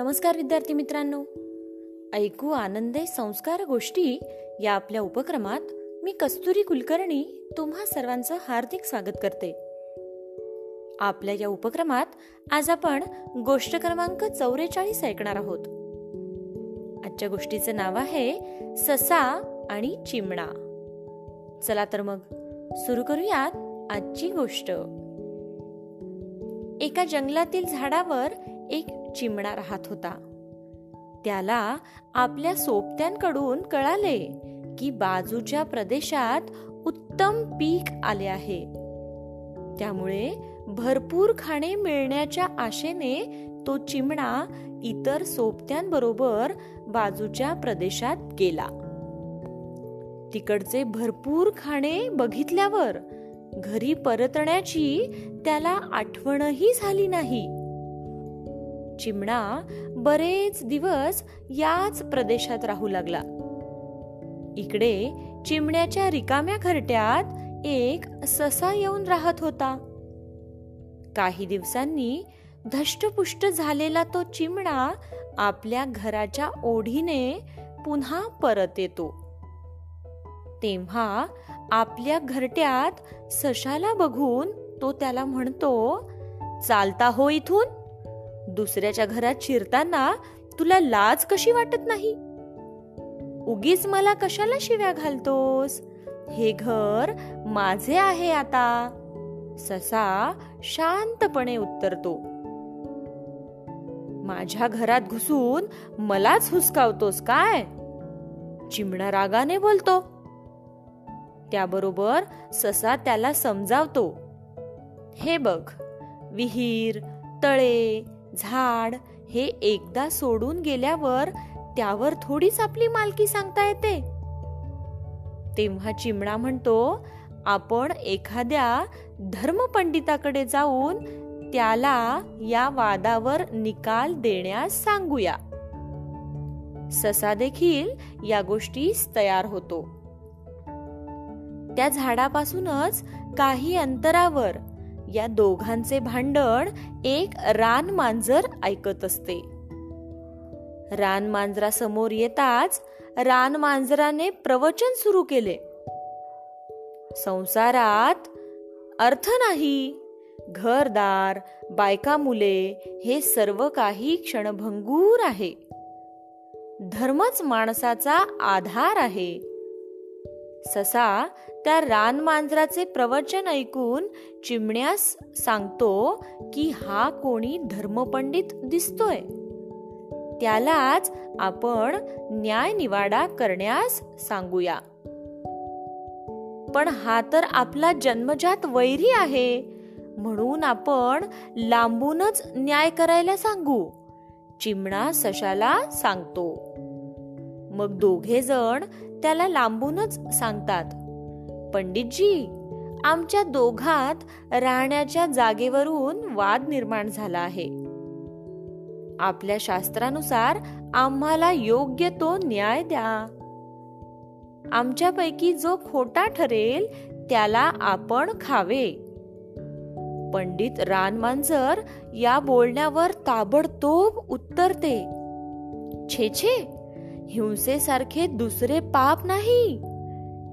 नमस्कार विद्यार्थी मित्रांनो. ऐकू आनंदे संस्कार गोष्टी या आपल्या उपक्रमात मी कस्तुरी कुलकर्णी तुम्हा सर्वांचं हार्दिक स्वागत करते. आपल्या या उपक्रमात आज आपण गोष्ट क्रमांक चौवेचाळीस ऐकणार आहोत. आजच्या गोष्टीचं नाव आहे ससा आणि चिमणा. चला तर मग सुरू करूयात आजची गोष्ट. एका जंगलातील झाडावर एक चिमणा राहत होता. त्याला आपल्या सोबत्यांकडून कळाले की बाजूच्या प्रदेशात उत्तम पीक आले आहे. त्यामुळे भरपूर खाणे मिळण्याच्या आशेने तो चिमणा इतर सोबत्यांबरोबर बाजूच्या प्रदेशात गेला. तिकडचे भरपूर खाणे बघितल्यावर घरी परतण्याची त्याला आठवणही झाली नाही. चिमणा बरेच दिवस याच प्रदेशात राहू लागला. इकडे चिमण्याच्या रिकाम्या घरट्यात एक ससा येऊन राहत होता. काही दिवसांनी धष्टपुष्ट झालेला तो चिमणा आपल्या घराच्या ओढीने पुन्हा परत येतो. तेव्हा आपल्या घरट्यात सशाला बघून तो त्याला म्हणतो चालता हो इथून. दुसऱ्याच्या घरात शिरताना तुला लाज कशी वाटत नाही? उगीच मला कशाला शिव्या घालतोस? हे घर माझे आहे आता. ससा शांतपणे उत्तरतो. माझ्या घरात घुसून मलाच हुसकावतोस काय? चिमणा रागाने बोलतो. त्याबरोबर ससा त्याला समजावतो. हे बघ विहीर तळे झाड हे एकदा सोडून गेल्यावर त्यावर थोडीच आपली मालकी सांगता येते. तेव्हा चिमणा म्हणतो आपण एखाद्या धर्मपंडिताकडे जाऊन त्याला या वादावर निकाल देण्यास सांगूया. ससा देखील या गोष्टीस तयार होतो. त्या झाडापासूनच काही अंतरावर या दोघांचे भांडण एक रान मांजर ऐकत असते. रान मांजरासमोर येताच रान मांजराने प्रवचन सुरू केले. संसारात अर्थ नाही. घरदार बायका मुले हे सर्व काही क्षणभंगूर आहे. धर्मच माणसाचा आधार आहे. ससा त्या रान मांजराचे प्रवचन ऐकून चिमण्यास सांगतो की हा कोणी धर्मपंडित दिसतोय. त्यालाच आपण न्याय निवाडा करण्यास सांगूया. पण हा तर आपला जन्मजात वैरी आहे. म्हणून आपण लांबूनच न्याय करायला सांगू चिमणा सशाला सांगतो. मग दोघे जण त्याला लांबूनच सांगतात. पंडितजी आमच्या दोघात राहण्याच्या जागेवरून वाद निर्माण झाला आहे. आपल्या शास्त्रानुसार आम्हाला योग्य तो न्याय द्या. आमच्यापैकी जो खोटा ठरेल त्याला आपण खावे. पंडित रानमांजर या बोलण्यावर ताबडतोब उत्तरते छे छे. हिंसेसारखे दुसरे पाप नाही.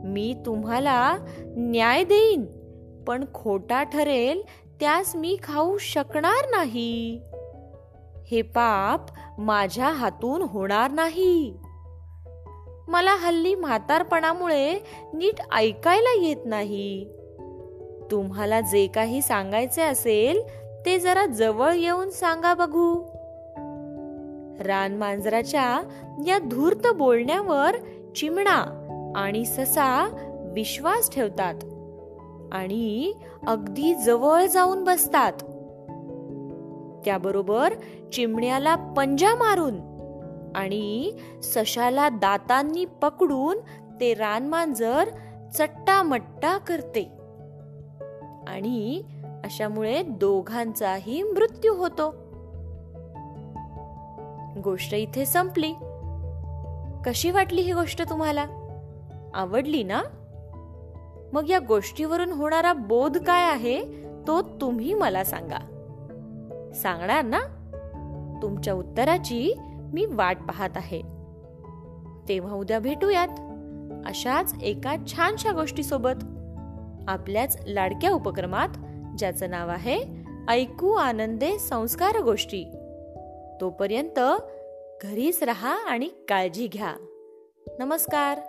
मी तुम्हाला न्याय देईन पण खोटा ठरेल त्यास मी खाऊ शकणार नाही. हे पाप माझ्या हातून होणार नाही. मला हल्ली म्हातारपणामुळे नीट ऐकायला येत नाही. तुम्हाला जे काही सांगायचे असेल ते जरा जवळ येऊन सांगा बघू. रान मांजराच्या या धूर्त बोलण्यावर चिमणा आणि ससा विश्वास ठेवतात आणि अगदी जवळ जाऊन बसतात. त्याबरोबर चिमण्याला पंजा मारून आणि सशाला दातांनी पकडून ते रानमांजर चट्टामट्टा करते. आणि अशामुळे दोघांचाही मृत्यू होतो. गोष्ट इथे संपली. कशी वाटली ही गोष्ट तुम्हाला? आवडली ना? मग या गोष्टीवरून होणारा बोध काय आहे तो तुम्ही मला सांगा. सांगणार ना? तुमच्या उत्तराची मी वाट पाहत आहे. तेव्हा उद्या भेटूयात. अशाच एका छानशा गोष्टीसोबत. आपल्याच लाडक्या उपक्रमात ज्याचं नाव आहे ऐकू आनंदे संस्कार गोष्टी. तोपर्यंत घरीच रहा आणि काळजी घ्या. नमस्कार.